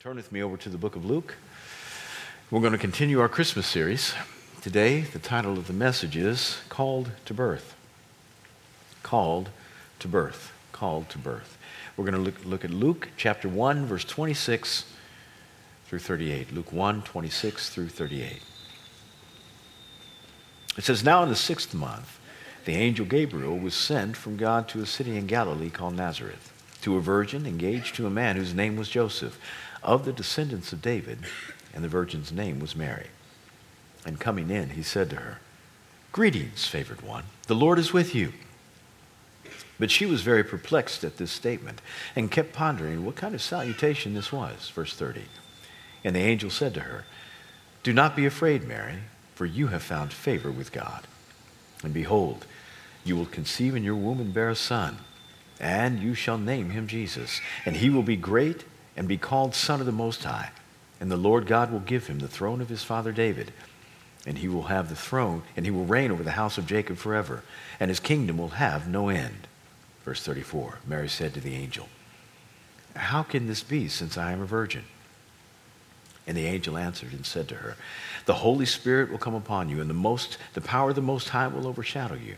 Turn with me over to the book of Luke. We're going to continue our Christmas series. Today, the title of the message is Called to Birth. Called to Birth. Called to Birth. We're going to look, look at Luke chapter 1, verse 26 through 38. Luke 1, 26 through 38. It says, Now in the sixth month, the angel Gabriel was sent from God to a city in Galilee called Nazareth, to a virgin engaged to a man whose name was Joseph of the descendants of David, and the virgin's name was Mary. And coming in, he said to her, Greetings, favored one, the Lord is with you. But she was very perplexed at this statement and kept pondering what kind of salutation this was. Verse 30. And the angel said to her, Do not be afraid, Mary, for you have found favor with God. And behold, you will conceive in your womb and bear a son, and you shall name him Jesus. And he will be great and be called Son of the Most High. And the Lord God will give him the throne of his father David. And he will have the throne, and he will reign over the house of Jacob forever. And his kingdom will have no end. Verse 34 Mary said to the angel, How can this be, since I am a virgin? And the angel answered and said to her, The Holy Spirit will come upon you, and the, most, the power of the Most High will overshadow you.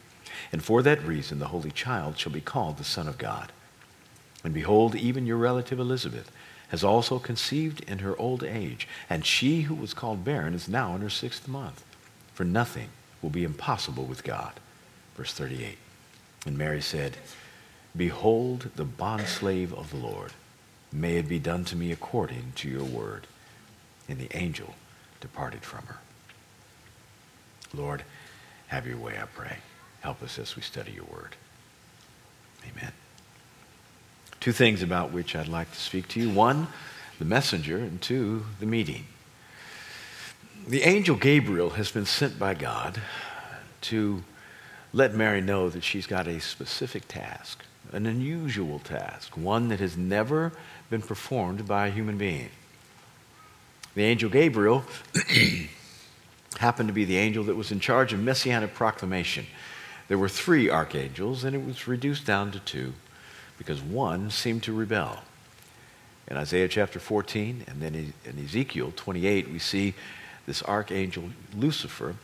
And for that reason, the Holy Child shall be called the Son of God. And behold, even your relative Elizabeth has also conceived in her old age, and she who was called barren is now in her sixth month. For nothing will be impossible with God. Verse 38. And Mary said, Behold the bondslave of the Lord. May it be done to me according to your word. And the angel departed from her. Lord, have your way, I pray. Help us as we study your word. Amen. Two things about which I'd like to speak to you one, the messenger, and two, the meeting. The angel Gabriel has been sent by God to let Mary know that she's got a specific task, an unusual task, one that has never been performed by a human being. The angel Gabriel happened to be the angel that was in charge of messianic proclamation. There were three archangels, and it was reduced down to two because one seemed to rebel. In Isaiah chapter 14 and then in Ezekiel 28, we see this archangel Lucifer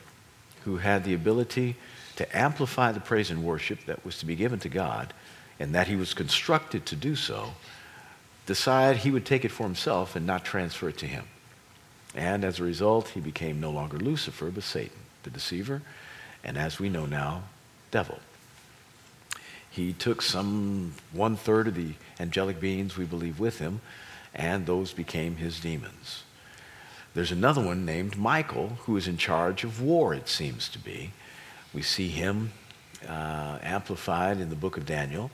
who had the ability to amplify the praise and worship that was to be given to God and that he was constructed to do so, decide he would take it for himself and not transfer it to him. And as a result, he became no longer Lucifer, but Satan, the deceiver, and as we know now, devil. He took some one third of the angelic beings, we believe, with him, and those became his demons. There's another one named Michael who is in charge of war, it seems to be. We see him uh, amplified in the book of Daniel,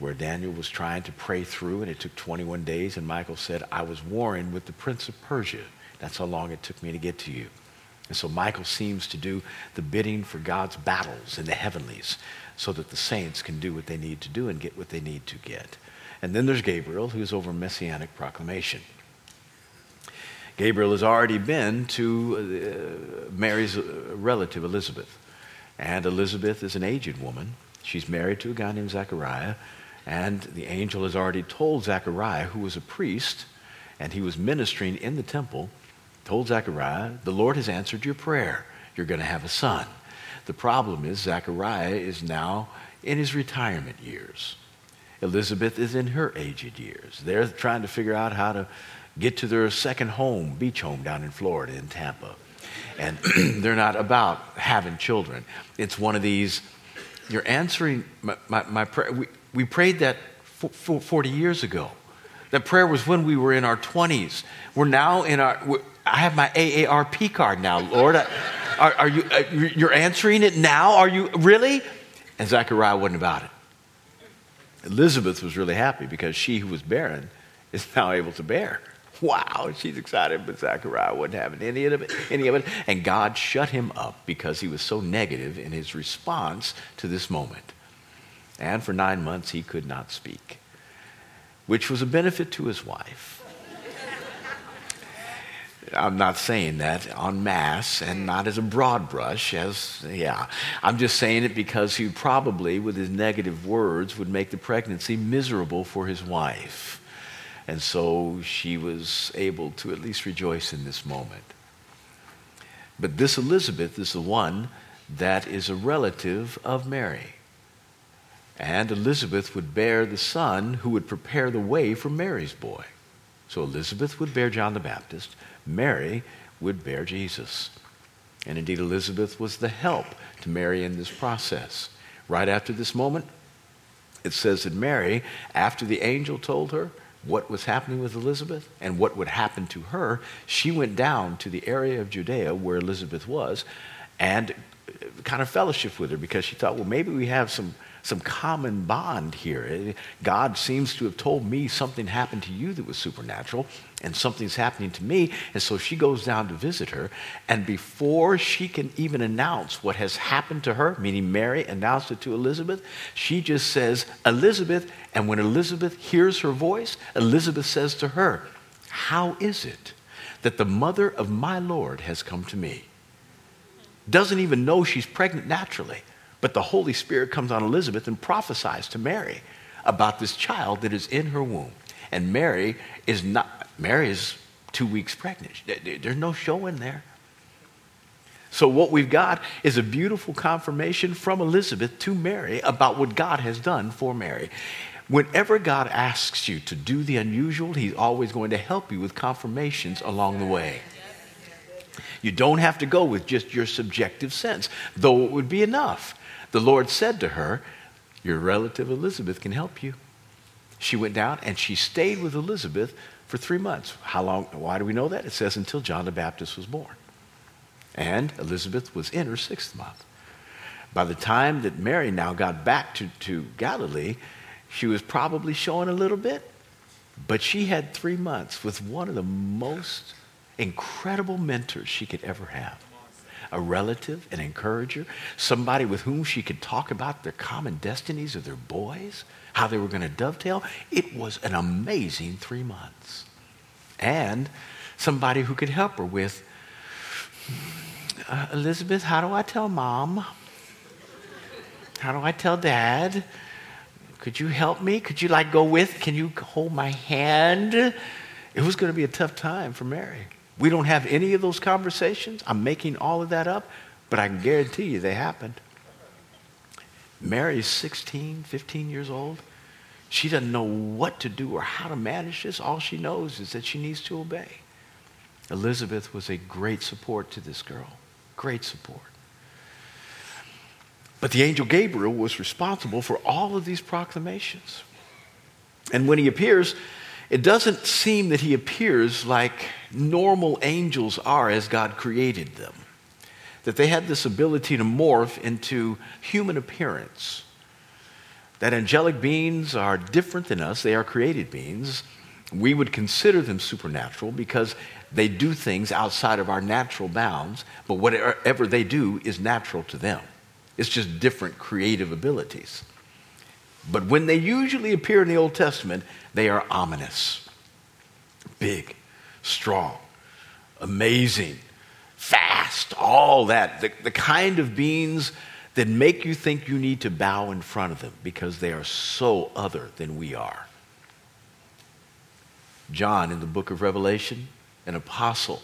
where Daniel was trying to pray through, and it took 21 days, and Michael said, I was warring with the prince of Persia. That's how long it took me to get to you. And so Michael seems to do the bidding for God's battles in the heavenlies so that the saints can do what they need to do and get what they need to get. And then there's Gabriel, who's over messianic proclamation. Gabriel has already been to uh, Mary's uh, relative, Elizabeth. And Elizabeth is an aged woman. She's married to a guy named Zechariah. And the angel has already told Zechariah, who was a priest, and he was ministering in the temple, told Zechariah, The Lord has answered your prayer. You're going to have a son. The problem is, Zechariah is now in his retirement years. Elizabeth is in her aged years. They're trying to figure out how to get to their second home, beach home down in Florida, in Tampa. And they're not about having children. It's one of these, you're answering my, my, my prayer. We, we prayed that 40 years ago. That prayer was when we were in our 20s. We're now in our, I have my AARP card now, Lord. I, are, are you, uh, you're answering it now? Are you really? And Zechariah wasn't about it. Elizabeth was really happy because she who was barren is now able to bear. Wow, she's excited, but Zechariah wasn't having any of it, any of it. And God shut him up because he was so negative in his response to this moment. And for nine months, he could not speak, which was a benefit to his wife. I'm not saying that en masse and mm. not as a broad brush, as, yeah. I'm just saying it because he probably, with his negative words, would make the pregnancy miserable for his wife. And so she was able to at least rejoice in this moment. But this Elizabeth is the one that is a relative of Mary. And Elizabeth would bear the son who would prepare the way for Mary's boy. So Elizabeth would bear John the Baptist, Mary would bear Jesus. And indeed, Elizabeth was the help to Mary in this process. Right after this moment, it says that Mary, after the angel told her what was happening with Elizabeth and what would happen to her, she went down to the area of Judea where Elizabeth was and uh, kind of fellowship with her because she thought, well, maybe we have some some common bond here. Uh, God seems to have told me something happened to you that was supernatural, and something's happening to me. And so she goes down to visit her. And before she can even announce what has happened to her, meaning Mary announced it to Elizabeth, she just says, Elizabeth. And when Elizabeth hears her voice, Elizabeth says to her, How is it that the mother of my Lord has come to me? Doesn't even know she's pregnant naturally. But the Holy Spirit comes on Elizabeth and prophesies to Mary about this child that is in her womb. And Mary is not, Mary is two weeks pregnant. There's no show in there. So, what we've got is a beautiful confirmation from Elizabeth to Mary about what God has done for Mary. Whenever God asks you to do the unusual, He's always going to help you with confirmations along the way. You don't have to go with just your subjective sense, though it would be enough. The Lord said to her, Your relative Elizabeth can help you. She went down and she stayed with Elizabeth for three months. How long? Why do we know that? It says until John the Baptist was born. And Elizabeth was in her sixth month. By the time that Mary now got back to, to Galilee, she was probably showing a little bit, but she had three months with one of the most incredible mentors she could ever have a relative, an encourager, somebody with whom she could talk about their common destinies of their boys, how they were going to dovetail. It was an amazing three months. And somebody who could help her with uh, Elizabeth, how do I tell mom? How do I tell dad? Could you help me? Could you like go with? Can you hold my hand? It was going to be a tough time for Mary. We don't have any of those conversations. I'm making all of that up, but I can guarantee you they happened. Mary's 16, 15 years old. She doesn't know what to do or how to manage this. All she knows is that she needs to obey. Elizabeth was a great support to this girl. Great support. But the angel Gabriel was responsible for all of these proclamations. And when he appears, it doesn't seem that he appears like normal angels are as God created them. That they had this ability to morph into human appearance. That angelic beings are different than us, they are created beings. We would consider them supernatural because they do things outside of our natural bounds, but whatever they do is natural to them. It's just different creative abilities. But when they usually appear in the Old Testament, they are ominous, big, strong, amazing, fast, all that. The, the kind of beings that make you think you need to bow in front of them because they are so other than we are. John in the book of Revelation, an apostle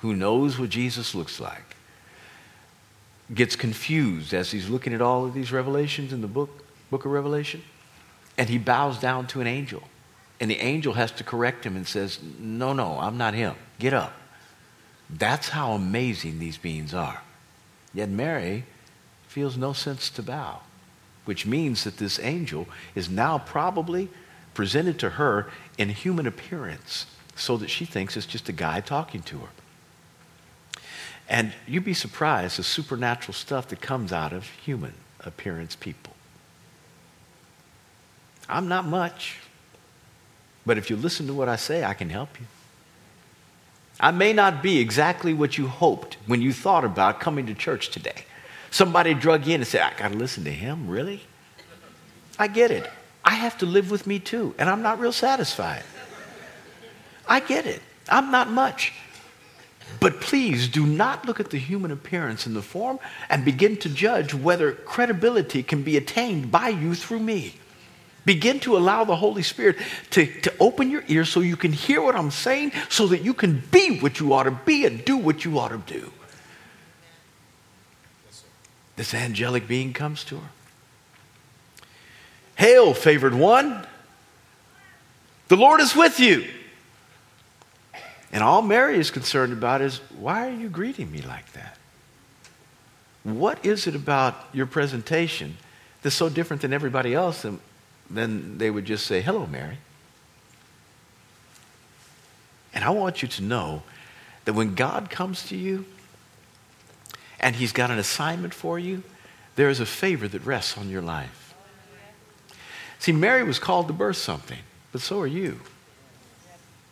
who knows what Jesus looks like, gets confused as he's looking at all of these revelations in the book book of Revelation, and he bows down to an angel. And the angel has to correct him and says, No, no, I'm not him. Get up. That's how amazing these beings are. Yet Mary feels no sense to bow, which means that this angel is now probably presented to her in human appearance so that she thinks it's just a guy talking to her. And you'd be surprised the supernatural stuff that comes out of human appearance people. I'm not much. But if you listen to what I say, I can help you. I may not be exactly what you hoped when you thought about coming to church today. Somebody drug in and said, I got to listen to him, really? I get it. I have to live with me too, and I'm not real satisfied. I get it. I'm not much. But please do not look at the human appearance and the form and begin to judge whether credibility can be attained by you through me. Begin to allow the Holy Spirit to, to open your ears so you can hear what I'm saying, so that you can be what you ought to be and do what you ought to do. This angelic being comes to her. Hail, favored one. The Lord is with you. And all Mary is concerned about is why are you greeting me like that? What is it about your presentation that's so different than everybody else? And then they would just say, Hello, Mary. And I want you to know that when God comes to you and He's got an assignment for you, there is a favor that rests on your life. See, Mary was called to birth something, but so are you.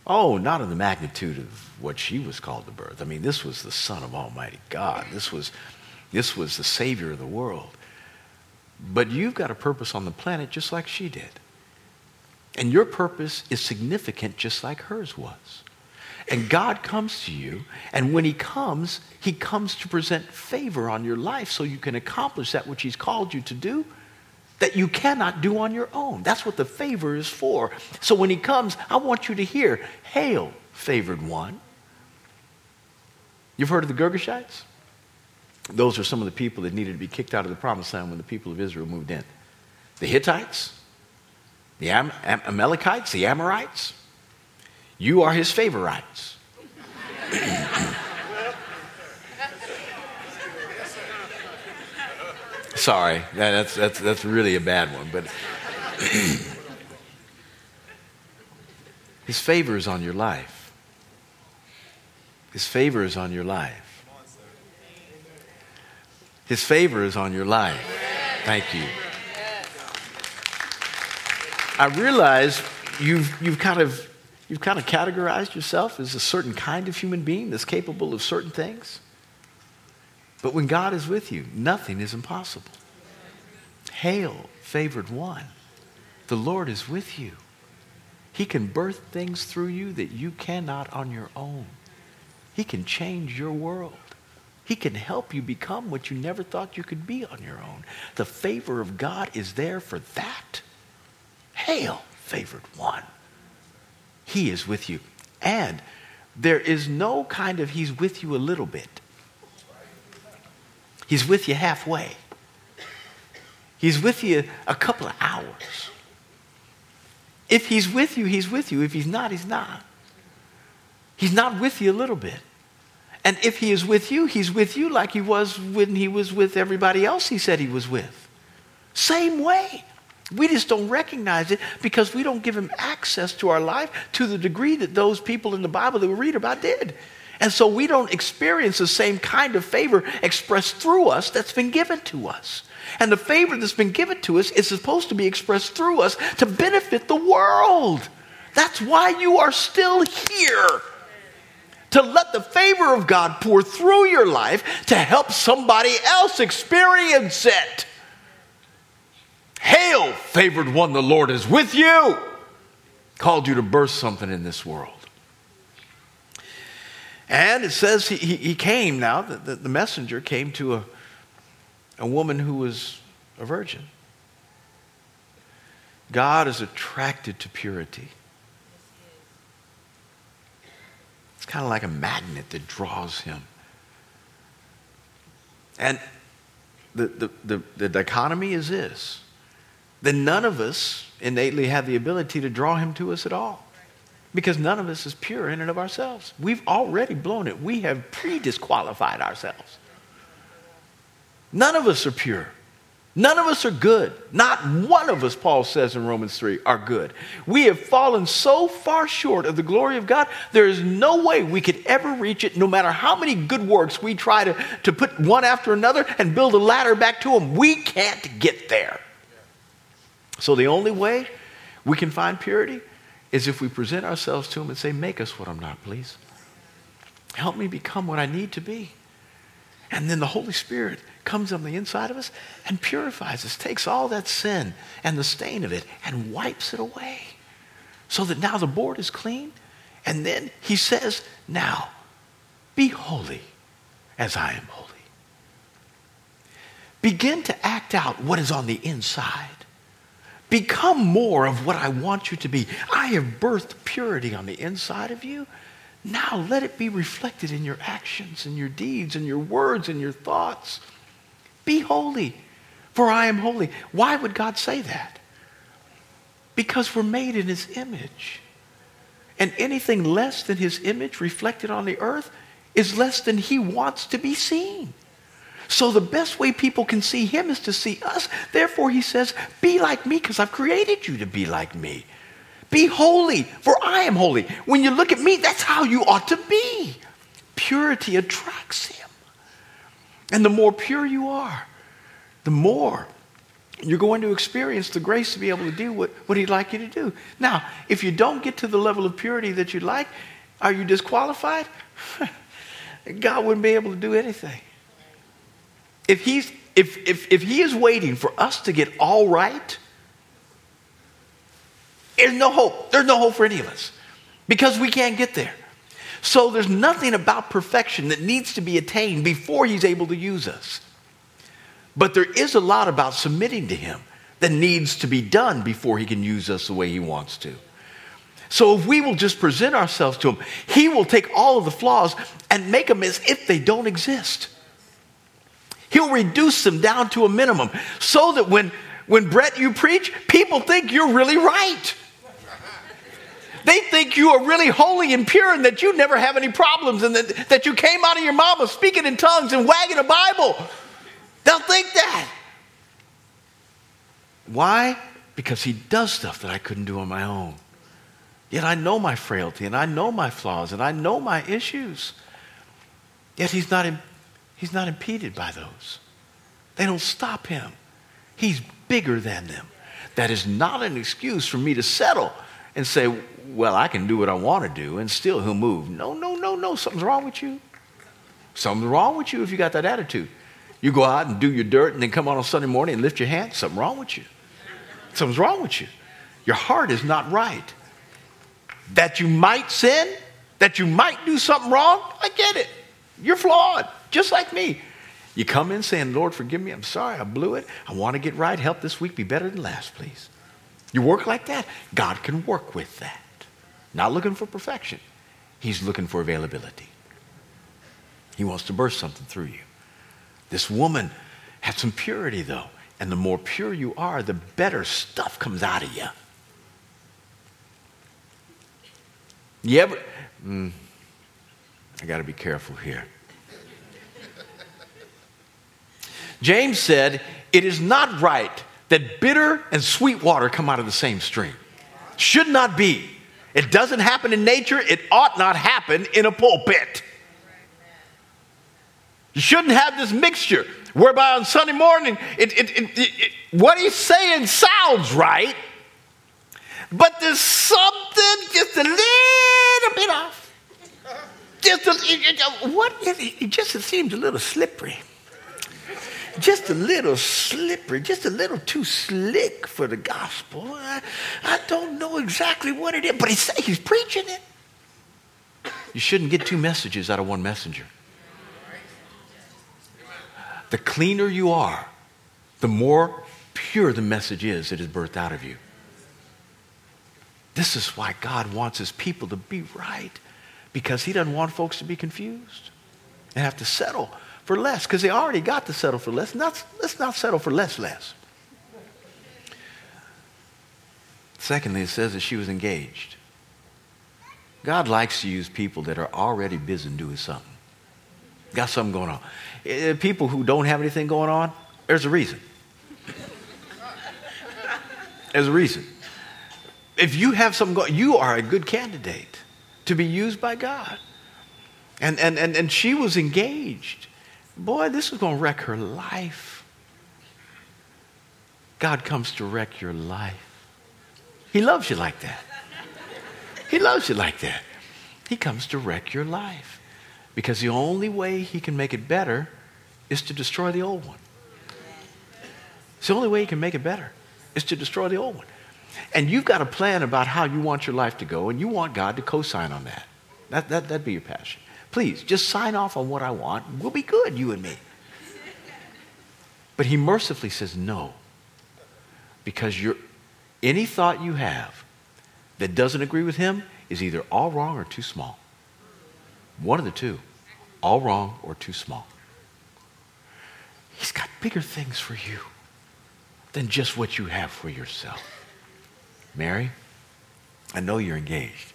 Oh, not in the magnitude of what she was called to birth. I mean, this was the Son of Almighty God. This was, this was the Savior of the world. But you've got a purpose on the planet just like she did. And your purpose is significant just like hers was. And God comes to you, and when He comes, He comes to present favor on your life so you can accomplish that which He's called you to do that you cannot do on your own. That's what the favor is for. So when He comes, I want you to hear, Hail, favored one. You've heard of the Girgashites? Those are some of the people that needed to be kicked out of the promised land when the people of Israel moved in. The Hittites, the Am- Am- Amalekites, the Amorites. You are his favorites. Sorry, that's, that's, that's really a bad one, but his favor is on your life. His favor is on your life. His favor is on your life. Thank you. I realize you've, you've, kind of, you've kind of categorized yourself as a certain kind of human being that's capable of certain things. But when God is with you, nothing is impossible. Hail, favored one. The Lord is with you. He can birth things through you that you cannot on your own. He can change your world. He can help you become what you never thought you could be on your own. The favor of God is there for that. Hail, favored one. He is with you. And there is no kind of he's with you a little bit. He's with you halfway. He's with you a couple of hours. If he's with you, he's with you. If he's not, he's not. He's not with you a little bit. And if he is with you, he's with you like he was when he was with everybody else he said he was with. Same way. We just don't recognize it because we don't give him access to our life to the degree that those people in the Bible that we read about did. And so we don't experience the same kind of favor expressed through us that's been given to us. And the favor that's been given to us is supposed to be expressed through us to benefit the world. That's why you are still here to let the favor of God pour through your life to help somebody else experience it. Hail, favored one, the Lord is with you. Called you to birth something in this world. And it says he, he, he came now, the, the, the messenger came to a, a woman who was a virgin. God is attracted to purity. It's kind of like a magnet that draws him. And the, the, the, the dichotomy is this that none of us innately have the ability to draw him to us at all. Because none of us is pure in and of ourselves. We've already blown it. We have pre disqualified ourselves. None of us are pure. None of us are good. Not one of us, Paul says in Romans 3, are good. We have fallen so far short of the glory of God, there is no way we could ever reach it, no matter how many good works we try to, to put one after another and build a ladder back to Him. We can't get there. So the only way we can find purity is if we present ourselves to Him and say, Make us what I'm not, please. Help me become what I need to be. And then the Holy Spirit comes on the inside of us and purifies us, takes all that sin and the stain of it and wipes it away. So that now the board is clean. And then he says, Now be holy as I am holy. Begin to act out what is on the inside. Become more of what I want you to be. I have birthed purity on the inside of you. Now let it be reflected in your actions and your deeds and your words and your thoughts. Be holy, for I am holy. Why would God say that? Because we're made in his image. And anything less than his image reflected on the earth is less than he wants to be seen. So the best way people can see him is to see us. Therefore, he says, Be like me because I've created you to be like me. Be holy, for I am holy. When you look at me, that's how you ought to be. Purity attracts him. And the more pure you are, the more you're going to experience the grace to be able to do what, what he'd like you to do. Now, if you don't get to the level of purity that you'd like, are you disqualified? God wouldn't be able to do anything. If, he's, if, if, if he is waiting for us to get all right, there's no hope. There's no hope for any of us because we can't get there. So there's nothing about perfection that needs to be attained before he's able to use us. But there is a lot about submitting to him that needs to be done before he can use us the way he wants to. So if we will just present ourselves to him, he will take all of the flaws and make them as if they don't exist. He'll reduce them down to a minimum so that when, when Brett, you preach, people think you're really right. They think you are really holy and pure and that you never have any problems and that, that you came out of your mama speaking in tongues and wagging a Bible. They'll think that. Why? Because he does stuff that I couldn't do on my own. Yet I know my frailty and I know my flaws and I know my issues. Yet he's not, he's not impeded by those. They don't stop him. He's bigger than them. That is not an excuse for me to settle and say, well, I can do what I want to do and still he'll move. No, no, no, no. Something's wrong with you. Something's wrong with you if you got that attitude. You go out and do your dirt and then come on a Sunday morning and lift your hand. Something wrong with you. Something's wrong with you. Your heart is not right. That you might sin, that you might do something wrong, I get it. You're flawed, just like me. You come in saying, Lord, forgive me. I'm sorry, I blew it. I want to get right. Help this week be better than last, please. You work like that, God can work with that. Not looking for perfection, He's looking for availability. He wants to burst something through you. This woman had some purity, though. And the more pure you are, the better stuff comes out of you. You ever. Mm, I got to be careful here. James said, It is not right that bitter and sweet water come out of the same stream. Should not be. It doesn't happen in nature, it ought not happen in a pulpit. You shouldn't have this mixture whereby on Sunday morning, it, it, it, what he's saying sounds right, but there's something just a little bit off. Just a, what? It just seems a little slippery. Just a little slippery, just a little too slick for the gospel. I, I don't know exactly what it is, but he's, he's preaching it. You shouldn't get two messages out of one messenger. The cleaner you are, the more pure the message is that is birthed out of you. This is why God wants his people to be right, because he doesn't want folks to be confused and have to settle for less, because they already got to settle for less. Not, let's not settle for less, less. Secondly, it says that she was engaged. God likes to use people that are already busy doing something. Got something going on. Uh, people who don't have anything going on, there's a reason. There's a reason. If you have something going, you are a good candidate to be used by God. And, and, and, and she was engaged. Boy, this is going to wreck her life. God comes to wreck your life. He loves you like that. He loves you like that. He comes to wreck your life. Because the only way he can make it better is to destroy the old one. It's the only way he can make it better is to destroy the old one. And you've got a plan about how you want your life to go, and you want God to co sign on that. that, that that'd be your passion. Please, just sign off on what I want. We'll be good, you and me. But he mercifully says no, because Any thought you have that doesn't agree with him is either all wrong or too small. One of the two. All wrong or too small. He's got bigger things for you than just what you have for yourself. Mary, I know you're engaged.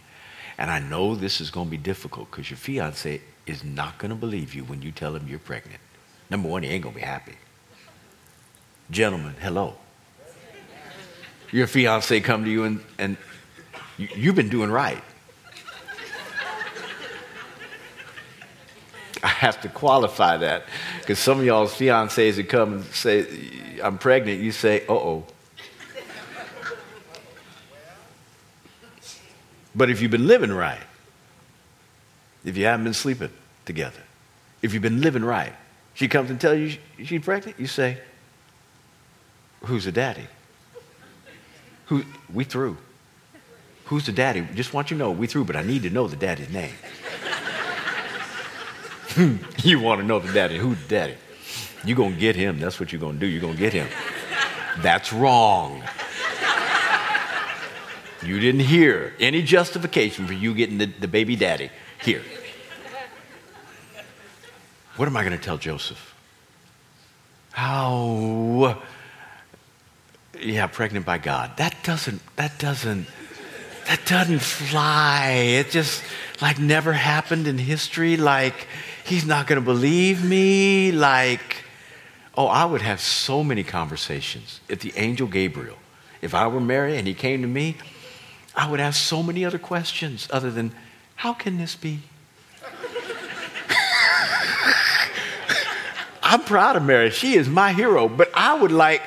And I know this is going to be difficult because your fiance is not going to believe you when you tell him you're pregnant. Number one, he ain't going to be happy. Gentlemen, hello. Your fiance come to you and, and you, you've been doing right. I have to qualify that because some of y'all's fiancés that come and say, I'm pregnant, you say, uh oh. But if you've been living right, if you haven't been sleeping together, if you've been living right, she comes and tells you she's pregnant, you say, Who's the daddy? Who we through. Who's the daddy? Just want you to know we through, but I need to know the daddy's name. you want to know the daddy. Who's the daddy? You're going to get him. That's what you're going to do. You're going to get him. That's wrong. You didn't hear any justification for you getting the, the baby daddy here. What am I going to tell Joseph? How? Yeah, pregnant by God. That doesn't, that doesn't, that doesn't fly. It just like never happened in history. Like, he's not going to believe me. Like, oh, I would have so many conversations if the angel Gabriel, if I were Mary and he came to me, I would ask so many other questions other than, how can this be? I'm proud of Mary. She is my hero. But I would like,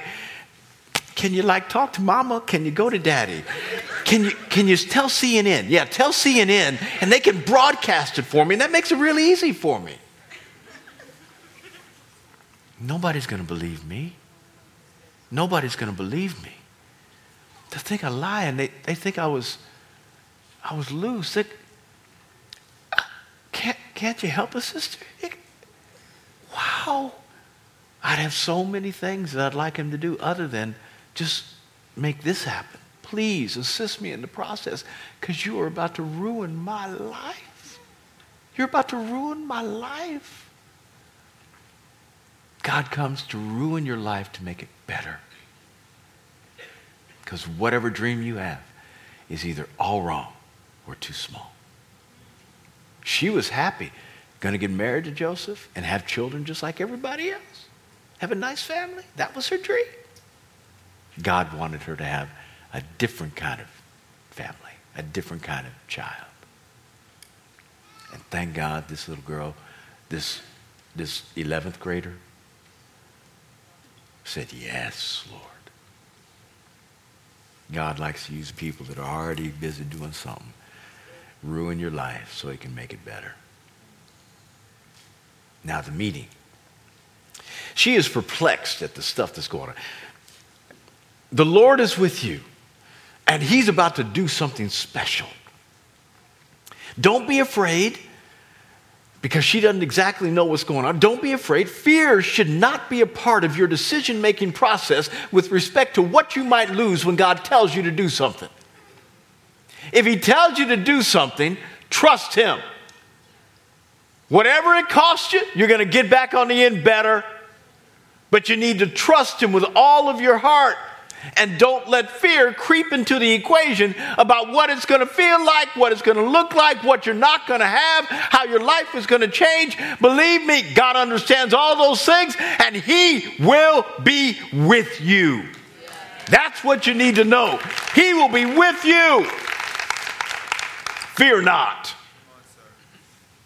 can you like talk to mama? Can you go to daddy? Can you, can you tell CNN? Yeah, tell CNN and they can broadcast it for me. And that makes it really easy for me. Nobody's going to believe me. Nobody's going to believe me. They think I lie and they, they think I was, I was loose. They, can't, can't you help us, sister? Wow. I'd have so many things that I'd like him to do other than just make this happen. Please assist me in the process because you are about to ruin my life. You're about to ruin my life. God comes to ruin your life to make it better. Because whatever dream you have is either all wrong or too small. She was happy, going to get married to Joseph and have children just like everybody else, have a nice family. That was her dream. God wanted her to have a different kind of family, a different kind of child. And thank God this little girl, this, this 11th grader, said, Yes, Lord. God likes to use people that are already busy doing something. Ruin your life so he can make it better. Now, the meeting. She is perplexed at the stuff that's going on. The Lord is with you, and He's about to do something special. Don't be afraid because she doesn't exactly know what's going on. Don't be afraid. Fear should not be a part of your decision making process with respect to what you might lose when God tells you to do something. If He tells you to do something, trust Him. Whatever it costs you, you're going to get back on the end better. But you need to trust Him with all of your heart and don't let fear creep into the equation about what it's going to feel like, what it's going to look like, what you're not going to have, how your life is going to change. Believe me, God understands all those things and He will be with you. That's what you need to know. He will be with you. Fear not,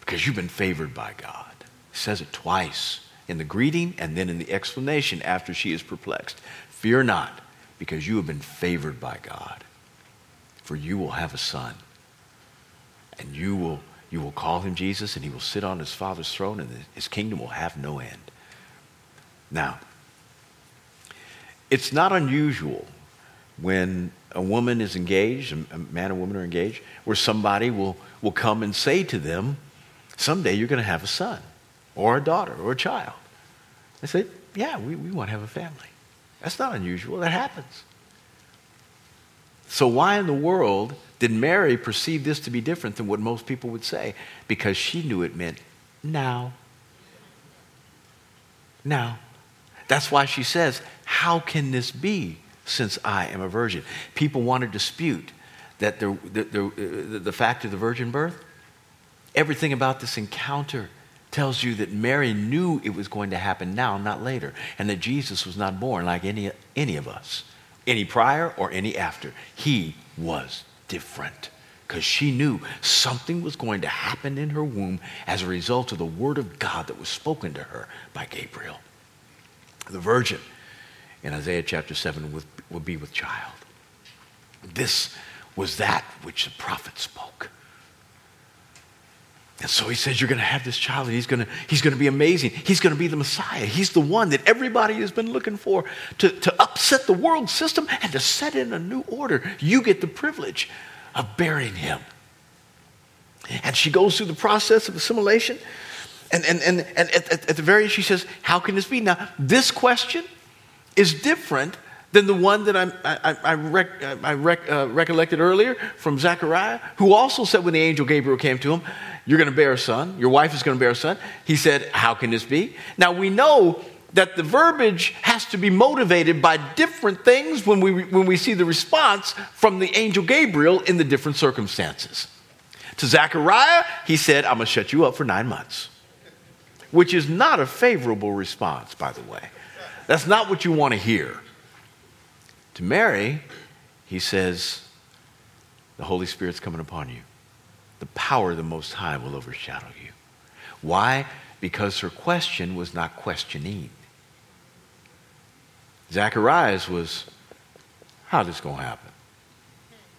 because you've been favored by God. He says it twice in the greeting and then in the explanation after she is perplexed. Fear not because you have been favored by God. For you will have a son, and you will, you will call him Jesus, and he will sit on his Father's throne, and his kingdom will have no end. Now, it's not unusual when a woman is engaged, a man and woman are engaged, where somebody will, will come and say to them, Someday you're going to have a son, or a daughter, or a child. They say, Yeah, we, we want to have a family. That's not unusual. That happens. So, why in the world did Mary perceive this to be different than what most people would say? Because she knew it meant now. Now. That's why she says, How can this be since I am a virgin? People want to dispute that the, the, the, uh, the fact of the virgin birth. Everything about this encounter tells you that Mary knew it was going to happen now, not later, and that Jesus was not born like any, any of us, any prior or any after. He was different because she knew something was going to happen in her womb as a result of the word of God that was spoken to her by Gabriel. The virgin in Isaiah chapter 7 will, will be with child. This was that which the prophet spoke. And so he says, You're going to have this child, and he's going to, he's going to be amazing. He's going to be the Messiah. He's the one that everybody has been looking for to, to upset the world system and to set in a new order. You get the privilege of bearing him. And she goes through the process of assimilation. And, and, and, and at, at, at the very end, she says, How can this be? Now, this question is different than the one that I, I, I, rec, I rec, uh, recollected earlier from Zechariah, who also said when the angel Gabriel came to him, You're going to bear a son, your wife is going to bear a son. He said, How can this be? Now we know that the verbiage has to be motivated by different things when we, when we see the response from the angel Gabriel in the different circumstances. To Zechariah, he said, I'm going to shut you up for nine months, which is not a favorable response, by the way. That's not what you want to hear. To Mary, he says, The Holy Spirit's coming upon you. The power of the Most High will overshadow you. Why? Because her question was not questioning. Zacharias was, How's this going to happen?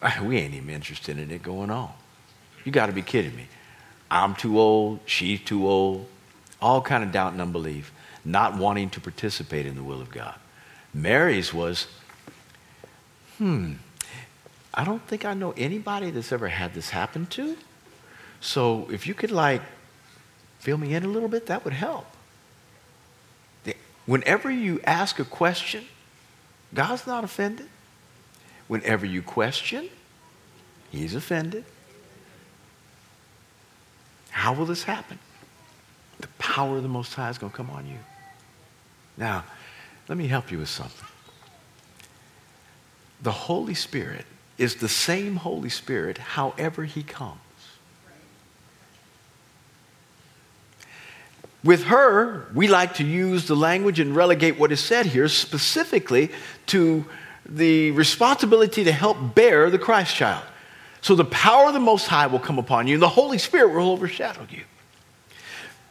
We ain't even interested in it going on. You got to be kidding me. I'm too old, she's too old, all kind of doubt and unbelief, not wanting to participate in the will of God. Mary's was, hmm, I don't think I know anybody that's ever had this happen to. So if you could like fill me in a little bit, that would help. Whenever you ask a question, God's not offended. Whenever you question, He's offended. How will this happen? The power of the Most High is going to come on you. Now, let me help you with something the Holy Spirit is the same Holy Spirit however he comes. With her, we like to use the language and relegate what is said here specifically to the responsibility to help bear the Christ child. So the power of the Most High will come upon you, and the Holy Spirit will overshadow you.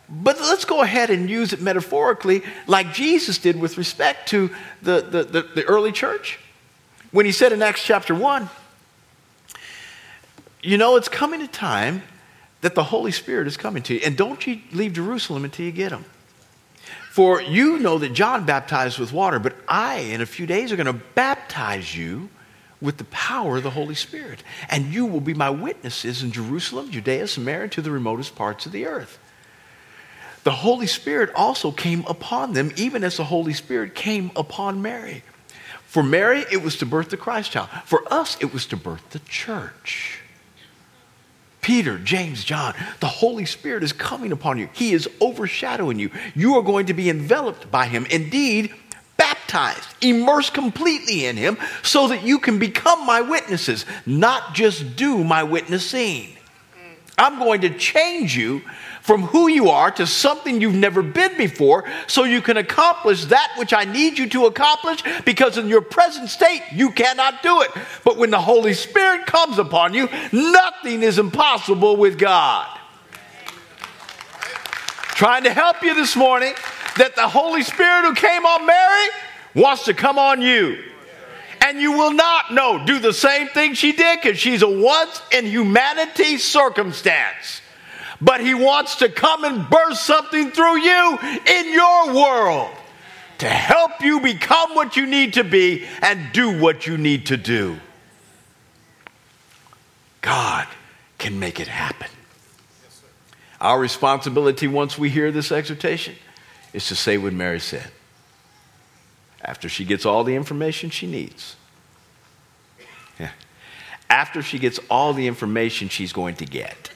But let's go ahead and use it metaphorically, like Jesus did with respect to the, the, the, the early church when he said in Acts chapter 1, you know, it's coming a time that the Holy Spirit is coming to you. And don't you leave Jerusalem until you get him. For you know that John baptized with water, but I, in a few days, are going to baptize you with the power of the Holy Spirit. And you will be my witnesses in Jerusalem, Judea, Samaria, to the remotest parts of the earth. The Holy Spirit also came upon them, even as the Holy Spirit came upon Mary. For Mary, it was to birth the Christ child. For us, it was to birth the church. Peter, James, John, the Holy Spirit is coming upon you. He is overshadowing you. You are going to be enveloped by Him. Indeed, baptized, immersed completely in Him, so that you can become my witnesses, not just do my witnessing. I'm going to change you from who you are to something you've never been before so you can accomplish that which I need you to accomplish because in your present state you cannot do it. But when the Holy Spirit comes upon you, nothing is impossible with God. Trying to help you this morning that the Holy Spirit who came on Mary wants to come on you. And you will not know, do the same thing she did because she's a once in humanity circumstance but He wants to come and burst something through you in your world to help you become what you need to be and do what you need to do. God can make it happen. Our responsibility once we hear this exhortation is to say what Mary said. After she gets all the information she needs. Yeah. after she gets all the information she's going to get.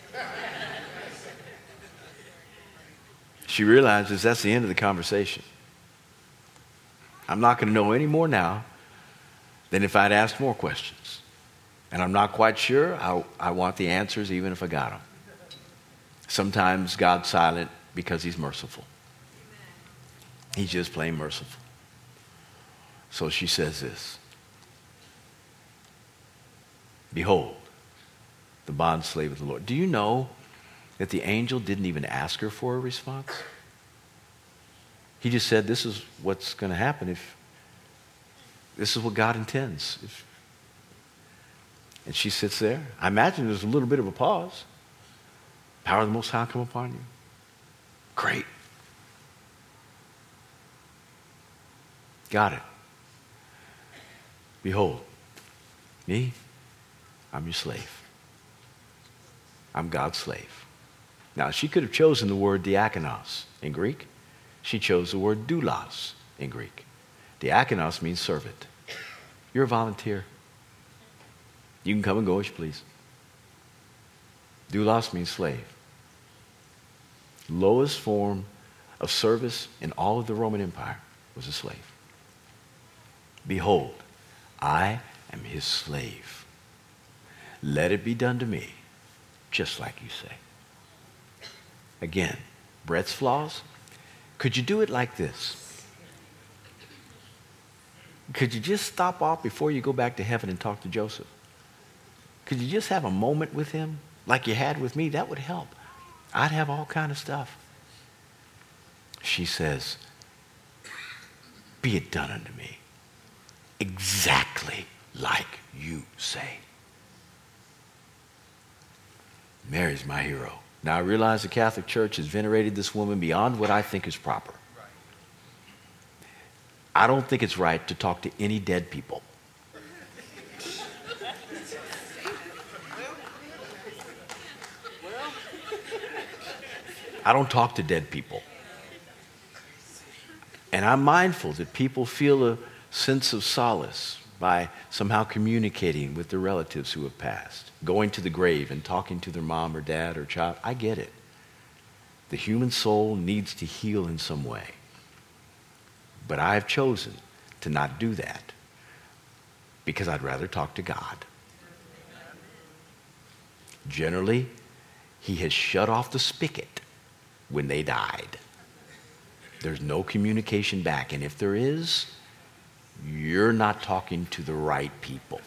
She realizes that's the end of the conversation. I'm not going to know any more now than if I'd asked more questions. And I'm not quite sure I, I want the answers even if I got them. Sometimes God's silent because he's merciful. He's just plain merciful. So she says this Behold, the bond slave of the Lord. Do you know that the angel didn't even ask her for a response? He just said, This is what's going to happen if this is what God intends. If, and she sits there. I imagine there's a little bit of a pause. Power of the Most High come upon you. Great. Got it. Behold, me, I'm your slave. I'm God's slave. Now, she could have chosen the word diakonos in Greek. She chose the word doulos in Greek. Diakonos means servant. You're a volunteer. You can come and go as you please. Doulos means slave. Lowest form of service in all of the Roman Empire was a slave. Behold, I am his slave. Let it be done to me, just like you say. Again, Brett's flaws. Could you do it like this? Could you just stop off before you go back to heaven and talk to Joseph? Could you just have a moment with him like you had with me? That would help. I'd have all kind of stuff. She says, Be it done unto me exactly like you say. Mary's my hero. Now, I realize the Catholic Church has venerated this woman beyond what I think is proper. I don't think it's right to talk to any dead people. I don't talk to dead people. And I'm mindful that people feel a sense of solace by somehow communicating with their relatives who have passed, going to the grave and talking to their mom or dad or child. I get it. The human soul needs to heal in some way. But I have chosen to not do that because I'd rather talk to God. Generally, He has shut off the spigot when they died. There's no communication back. And if there is, you're not talking to the right people.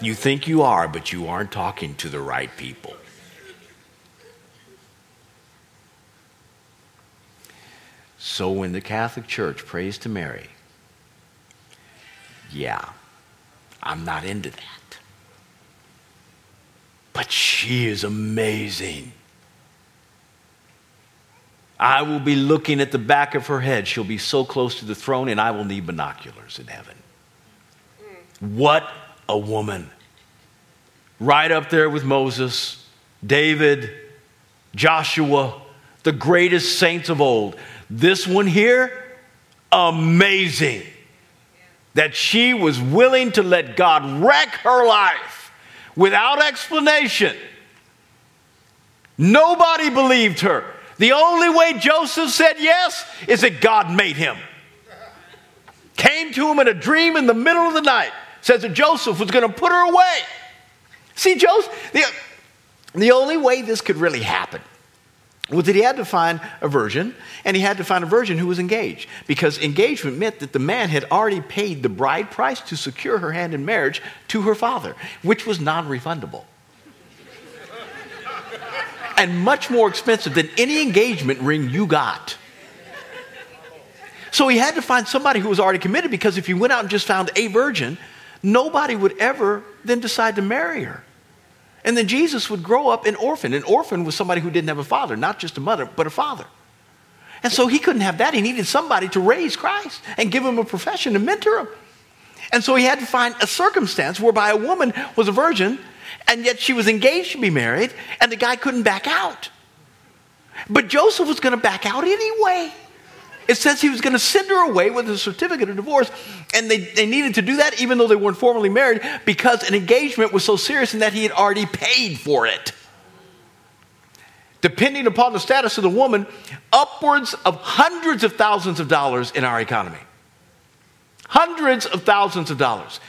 You think you are, but you aren't talking to the right people. So when the Catholic Church prays to Mary, yeah, I'm not into that. But she is amazing. I will be looking at the back of her head. She'll be so close to the throne, and I will need binoculars in heaven. What a woman. Right up there with Moses, David, Joshua, the greatest saints of old. This one here, amazing. That she was willing to let God wreck her life without explanation. Nobody believed her. The only way Joseph said yes is that God made him. Came to him in a dream in the middle of the night. Says that Joseph was going to put her away. See, Joseph, the, the only way this could really happen was that he had to find a virgin, and he had to find a virgin who was engaged. Because engagement meant that the man had already paid the bride price to secure her hand in marriage to her father, which was non refundable and much more expensive than any engagement ring you got. So he had to find somebody who was already committed because if he went out and just found a virgin, nobody would ever then decide to marry her. And then Jesus would grow up an orphan. An orphan was somebody who didn't have a father, not just a mother, but a father. And so he couldn't have that. He needed somebody to raise Christ and give him a profession and mentor him. And so he had to find a circumstance whereby a woman was a virgin and yet she was engaged to be married, and the guy couldn't back out. But Joseph was going to back out anyway. It says he was going to send her away with a certificate of divorce. And they, they needed to do that even though they weren't formally married because an engagement was so serious and that he had already paid for it. Depending upon the status of the woman, upwards of hundreds of thousands of dollars in our economy. Hundreds of thousands of dollars.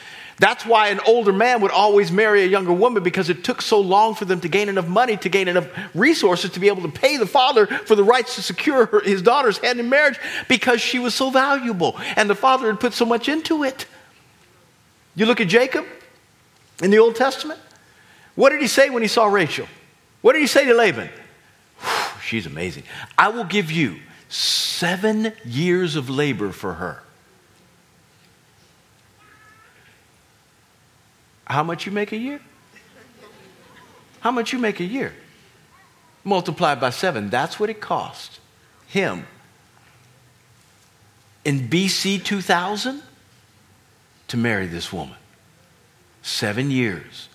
That's why an older man would always marry a younger woman because it took so long for them to gain enough money, to gain enough resources to be able to pay the father for the rights to secure her, his daughter's hand in marriage because she was so valuable and the father had put so much into it. You look at Jacob in the Old Testament. What did he say when he saw Rachel? What did he say to Laban? She's amazing. I will give you seven years of labor for her. How much you make a year? How much you make a year? Multiplied by seven. That's what it cost him in BC 2000 to marry this woman. Seven years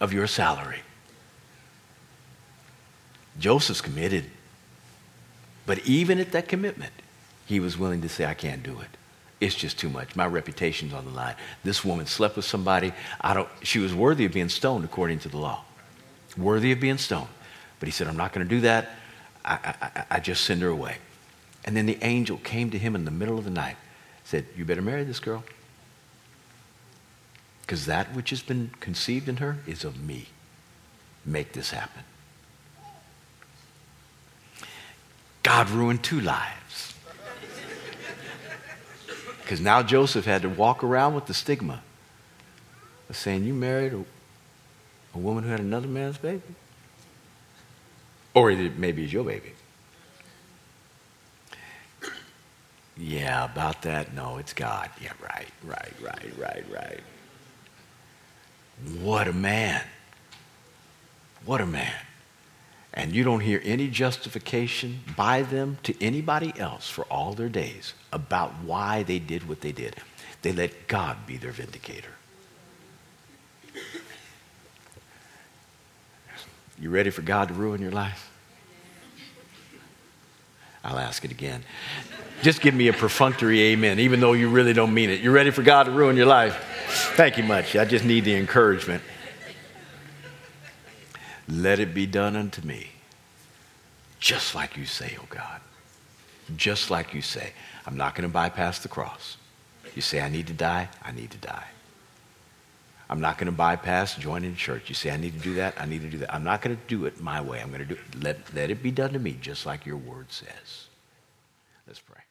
of your salary. Joseph's committed. But even at that commitment, he was willing to say, I can't do it. It's just too much. My reputation's on the line. This woman slept with somebody. I don't, she was worthy of being stoned according to the law. Worthy of being stoned. But he said, I'm not going to do that. I, I, I just send her away. And then the angel came to him in the middle of the night, said, You better marry this girl. Because that which has been conceived in her is of me. Make this happen. God ruined two lives. Because now Joseph had to walk around with the stigma of saying, You married a, a woman who had another man's baby? Or maybe it's your baby. Yeah, about that, no, it's God. Yeah, right, right, right, right, right. What a man. What a man. And you don't hear any justification by them to anybody else for all their days about why they did what they did. They let God be their vindicator. You ready for God to ruin your life? I'll ask it again. Just give me a perfunctory amen, even though you really don't mean it. You ready for God to ruin your life? Thank you much. I just need the encouragement. Let it be done unto me, just like you say, oh God. Just like you say. I'm not going to bypass the cross. You say, I need to die, I need to die. I'm not going to bypass joining church. You say, I need to do that, I need to do that. I'm not going to do it my way. I'm going to do it. Let, let it be done to me, just like your word says. Let's pray.